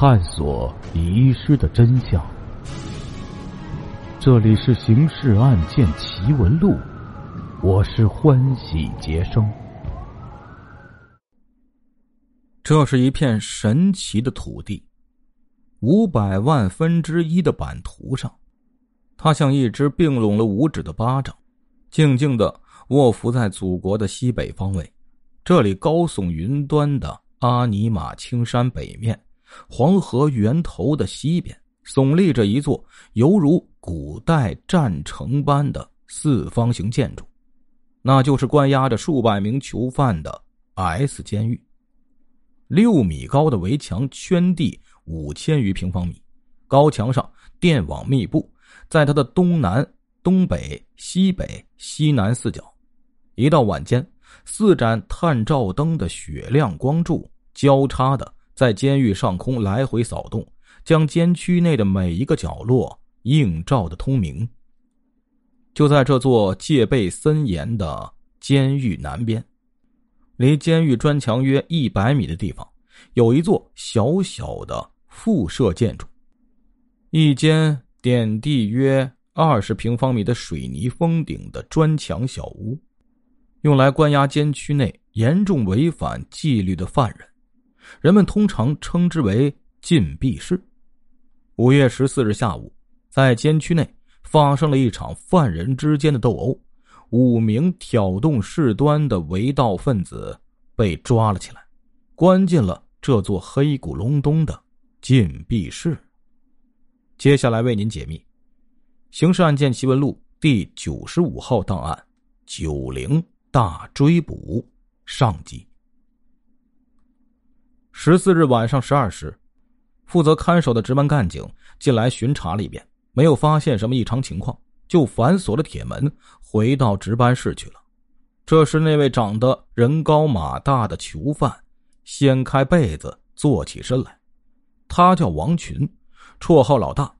探索遗失的真相。这里是《刑事案件奇闻录》，我是欢喜杰生。这是一片神奇的土地，五百万分之一的版图上，它像一只并拢了五指的巴掌，静静的卧伏在祖国的西北方位。这里高耸云端的阿尼玛青山北面，黄河源头的西边，耸立着一座犹如古代战城般的四方形建筑，那就是关押着数百名囚犯的 S 监狱。六米高的围墙圈地五千余平方米，高墙上电网密布，在它的东南、东北、西北、西南四角，一到晚间。四盏探照灯的雪亮光柱交叉的在监狱上空来回扫动，将监区内的每一个角落映照的通明。就在这座戒备森严的监狱南边，离监狱砖墙约一百米的地方，有一座小小的附设建筑，一间点地约二十平方米的水泥封顶的砖墙小屋。用来关押监区内严重违反纪律的犯人，人们通常称之为禁闭室。五月十四日下午，在监区内发生了一场犯人之间的斗殴，五名挑动事端的违道分子被抓了起来，关进了这座黑咕隆咚的禁闭室。接下来为您解密《刑事案件奇闻录》第九十五号档案：九零。大追捕上集。十四日晚上十二时，负责看守的值班干警进来巡查了一遍，没有发现什么异常情况，就反锁了铁门，回到值班室去了。这时，那位长得人高马大的囚犯掀开被子坐起身来，他叫王群，绰号老大，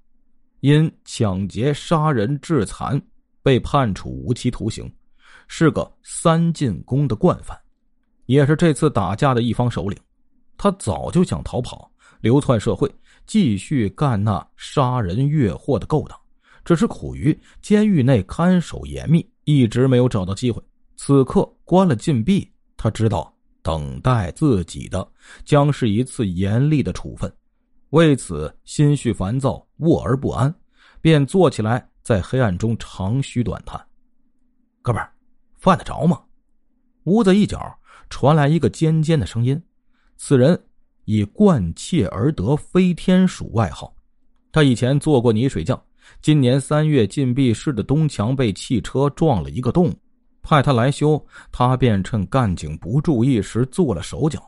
因抢劫、杀人、致残被判处无期徒刑。是个三进宫的惯犯，也是这次打架的一方首领。他早就想逃跑，流窜社会，继续干那杀人越货的勾当。只是苦于监狱内看守严密，一直没有找到机会。此刻关了禁闭，他知道等待自己的将是一次严厉的处分。为此，心绪烦躁，卧而不安，便坐起来，在黑暗中长吁短叹：“哥们儿。”犯得着吗？屋子一角传来一个尖尖的声音。此人以惯窃而得“飞天鼠”外号。他以前做过泥水匠。今年三月，禁闭室的东墙被汽车撞了一个洞，派他来修。他便趁干警不注意时做了手脚，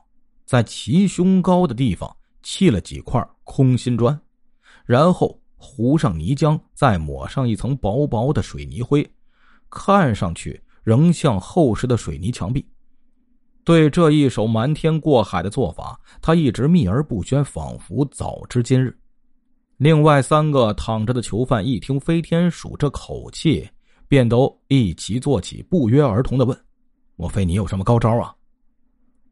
在齐胸高的地方砌了几块空心砖，然后糊上泥浆，再抹上一层薄薄的水泥灰，看上去。仍像厚实的水泥墙壁。对这一手瞒天过海的做法，他一直秘而不宣，仿佛早知今日。另外三个躺着的囚犯一听飞天鼠这口气，便都一齐坐起，不约而同的问：“莫非你有什么高招啊？”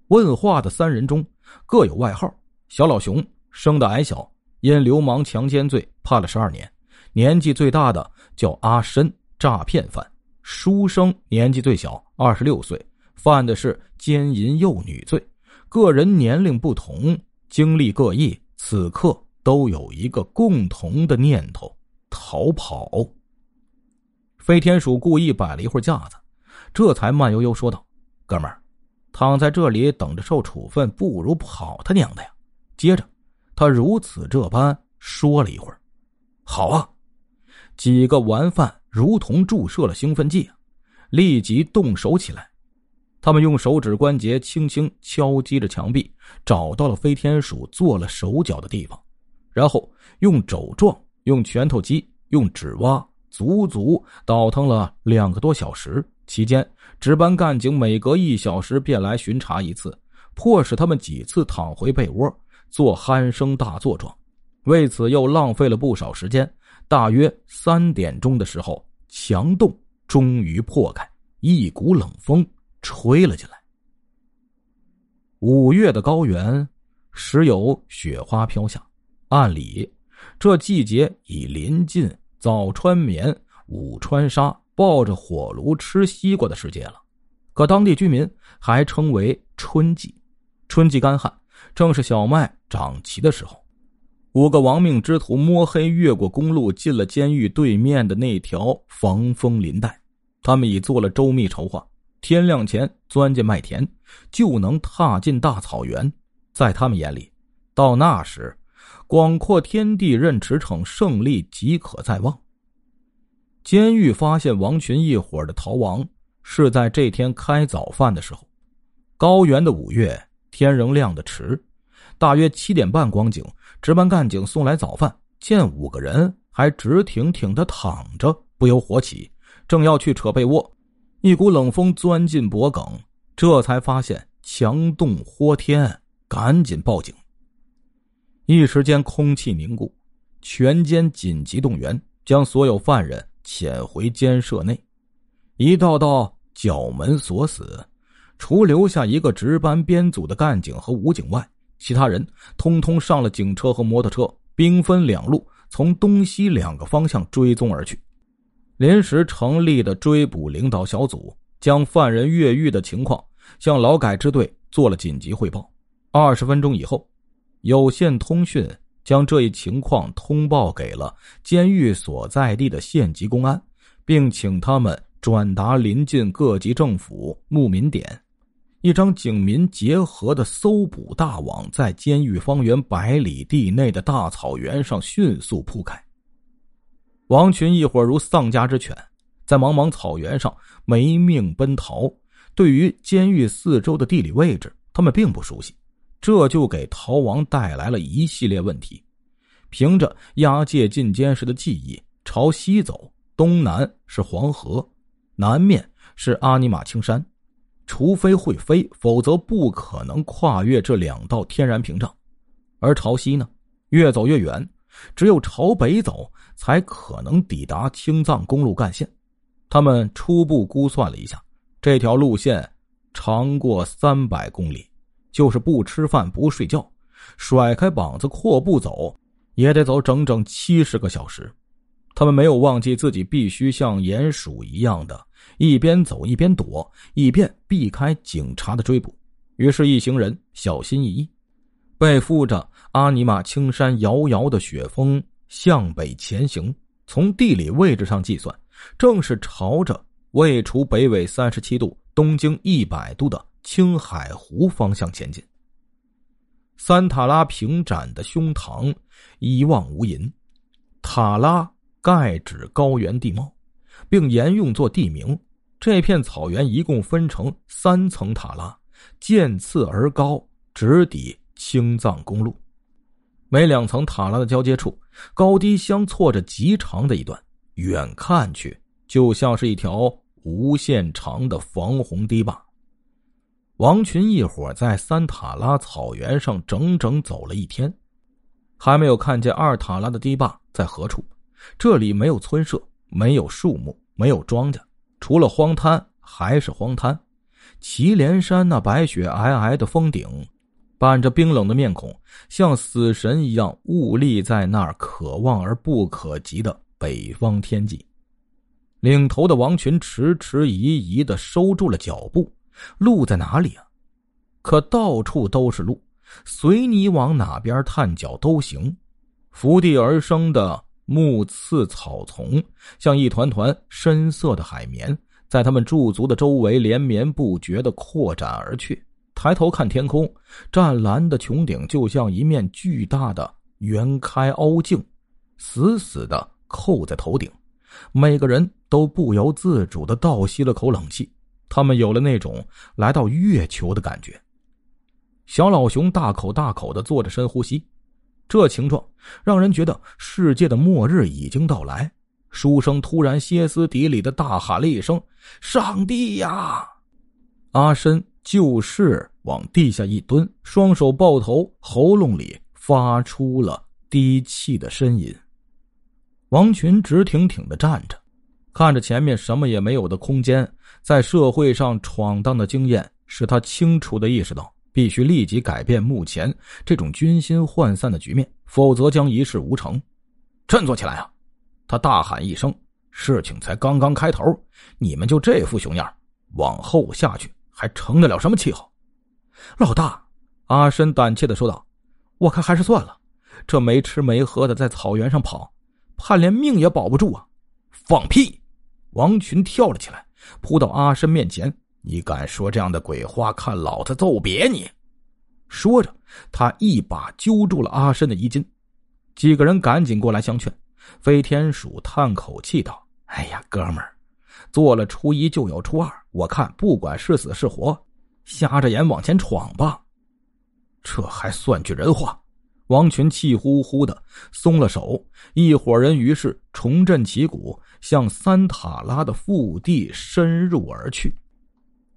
问话的三人中各有外号：小老熊生的矮小，因流氓强奸罪判了十二年；年纪最大的叫阿深，诈骗犯。书生年纪最小，二十六岁，犯的是奸淫幼女罪。个人年龄不同，经历各异，此刻都有一个共同的念头：逃跑。飞天鼠故意摆了一会儿架子，这才慢悠悠说道：“哥们儿，躺在这里等着受处分，不如跑他娘的呀！”接着，他如此这般说了一会儿：“好啊。”几个玩犯。如同注射了兴奋剂，立即动手起来。他们用手指关节轻轻敲击着墙壁，找到了飞天鼠做了手脚的地方，然后用肘撞、用拳头击、用指挖，足足倒腾了两个多小时。期间，值班干警每隔一小时便来巡查一次，迫使他们几次躺回被窝做鼾声大作状。为此，又浪费了不少时间。大约三点钟的时候，墙洞终于破开，一股冷风吹了进来。五月的高原，时有雪花飘下，按理，这季节已临近早穿棉、午穿纱、抱着火炉吃西瓜的时节了。可当地居民还称为春季，春季干旱，正是小麦长齐的时候。五个亡命之徒摸黑越过公路，进了监狱对面的那条防风林带。他们已做了周密筹划，天亮前钻进麦田，就能踏进大草原。在他们眼里，到那时，广阔天地任驰骋，胜利即可在望。监狱发现王群一伙的逃亡，是在这天开早饭的时候。高原的五月，天仍亮得迟。大约七点半光景，值班干警送来早饭，见五个人还直挺挺的躺着，不由火起，正要去扯被窝，一股冷风钻进脖颈，这才发现墙洞豁天，赶紧报警。一时间空气凝固，全监紧急动员，将所有犯人遣回监舍内，一道道角门锁死，除留下一个值班编组的干警和武警外。其他人通通上了警车和摩托车，兵分两路，从东西两个方向追踪而去。临时成立的追捕领导小组将犯人越狱的情况向劳改支队做了紧急汇报。二十分钟以后，有线通讯将这一情况通报给了监狱所在地的县级公安，并请他们转达临近各级政府牧民点。一张警民结合的搜捕大网在监狱方圆百里地内的大草原上迅速铺开。王群一伙如丧家之犬，在茫茫草原上没命奔逃。对于监狱四周的地理位置，他们并不熟悉，这就给逃亡带来了一系列问题。凭着押解进监时的记忆，朝西走，东南是黄河，南面是阿尼玛青山。除非会飞，否则不可能跨越这两道天然屏障。而朝西呢，越走越远，只有朝北走才可能抵达青藏公路干线。他们初步估算了一下，这条路线长过三百公里，就是不吃饭不睡觉，甩开膀子阔步走，也得走整整七十个小时。他们没有忘记自己必须像鼹鼠一样的。一边走一边躲，以便避开警察的追捕。于是，一行人小心翼翼，背负着阿尼玛青山遥遥的雪峰向北前行。从地理位置上计算，正是朝着位处北纬三十七度、东经一百度的青海湖方向前进。三塔拉平展的胸膛一望无垠，塔拉盖指高原地貌，并沿用作地名。这片草原一共分成三层塔拉，渐次而高，直抵青藏公路。每两层塔拉的交接处，高低相错着极长的一段，远看去就像是一条无限长的防洪堤坝。王群一伙在三塔拉草原上整整走了一天，还没有看见二塔拉的堤坝在何处。这里没有村舍，没有树木，没有庄稼。除了荒滩还是荒滩，祁连山那白雪皑皑的峰顶，板着冰冷的面孔，像死神一样兀立在那儿，可望而不可及的北方天际。领头的王群迟迟疑疑的收住了脚步，路在哪里啊？可到处都是路，随你往哪边探脚都行。伏地而生的。木刺草丛像一团团深色的海绵，在他们驻足的周围连绵不绝的扩展而去。抬头看天空，湛蓝的穹顶就像一面巨大的圆开凹镜，死死的扣在头顶。每个人都不由自主的倒吸了口冷气，他们有了那种来到月球的感觉。小老熊大口大口的做着深呼吸。这情状让人觉得世界的末日已经到来。书生突然歇斯底里的大喊了一声：“上帝呀！”阿深就是往地下一蹲，双手抱头，喉咙里发出了低气的呻吟。王群直挺挺的站着，看着前面什么也没有的空间，在社会上闯荡的经验使他清楚的意识到，必须立即改变目前这种军心涣散的局面，否则将一事无成。振作起来啊！他大喊一声：“事情才刚刚开头，你们就这副熊样，往后下去还成得了什么气候？”老大，阿深胆怯的说道：“我看还是算了，这没吃没喝的在草原上跑，怕连命也保不住啊！”放屁！王群跳了起来，扑到阿深面前：“你敢说这样的鬼话？看老子揍瘪你！”说着，他一把揪住了阿深的衣襟。几个人赶紧过来相劝。飞天鼠叹口气道：“哎呀，哥们儿，做了初一就有初二，我看不管是死是活。”瞎着眼往前闯吧，这还算句人话。王群气呼呼的松了手，一伙人于是重振旗鼓，向三塔拉的腹地深入而去。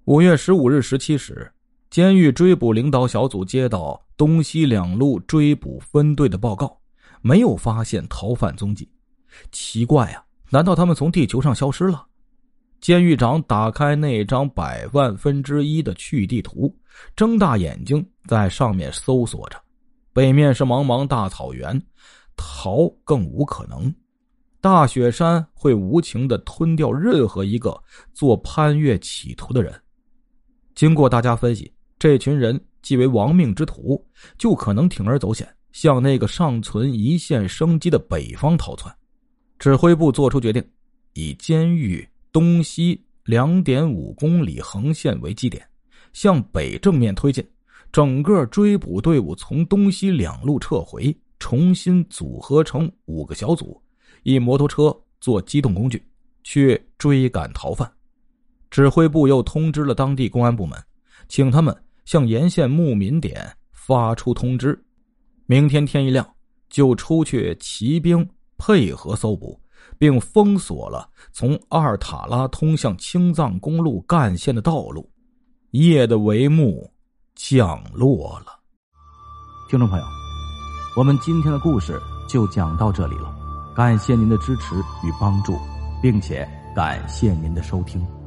五月十五日十七时，监狱追捕领导小组接到东西两路追捕分队的报告，没有发现逃犯踪迹。奇怪呀，难道他们从地球上消失了？监狱长打开那张百万分之一的去地图，睁大眼睛在上面搜索着。北面是茫茫大草原，逃更无可能。大雪山会无情的吞掉任何一个做攀越企图的人。经过大家分析，这群人既为亡命之徒，就可能铤而走险，向那个尚存一线生机的北方逃窜。指挥部作出决定，以监狱。东西两点五公里横线为基点，向北正面推进。整个追捕队伍从东西两路撤回，重新组合成五个小组，以摩托车做机动工具，去追赶逃犯。指挥部又通知了当地公安部门，请他们向沿线牧民点发出通知，明天天一亮就出去骑兵配合搜捕。并封锁了从阿尔塔拉通向青藏公路干线的道路。夜的帷幕降落了。听众朋友，我们今天的故事就讲到这里了，感谢您的支持与帮助，并且感谢您的收听。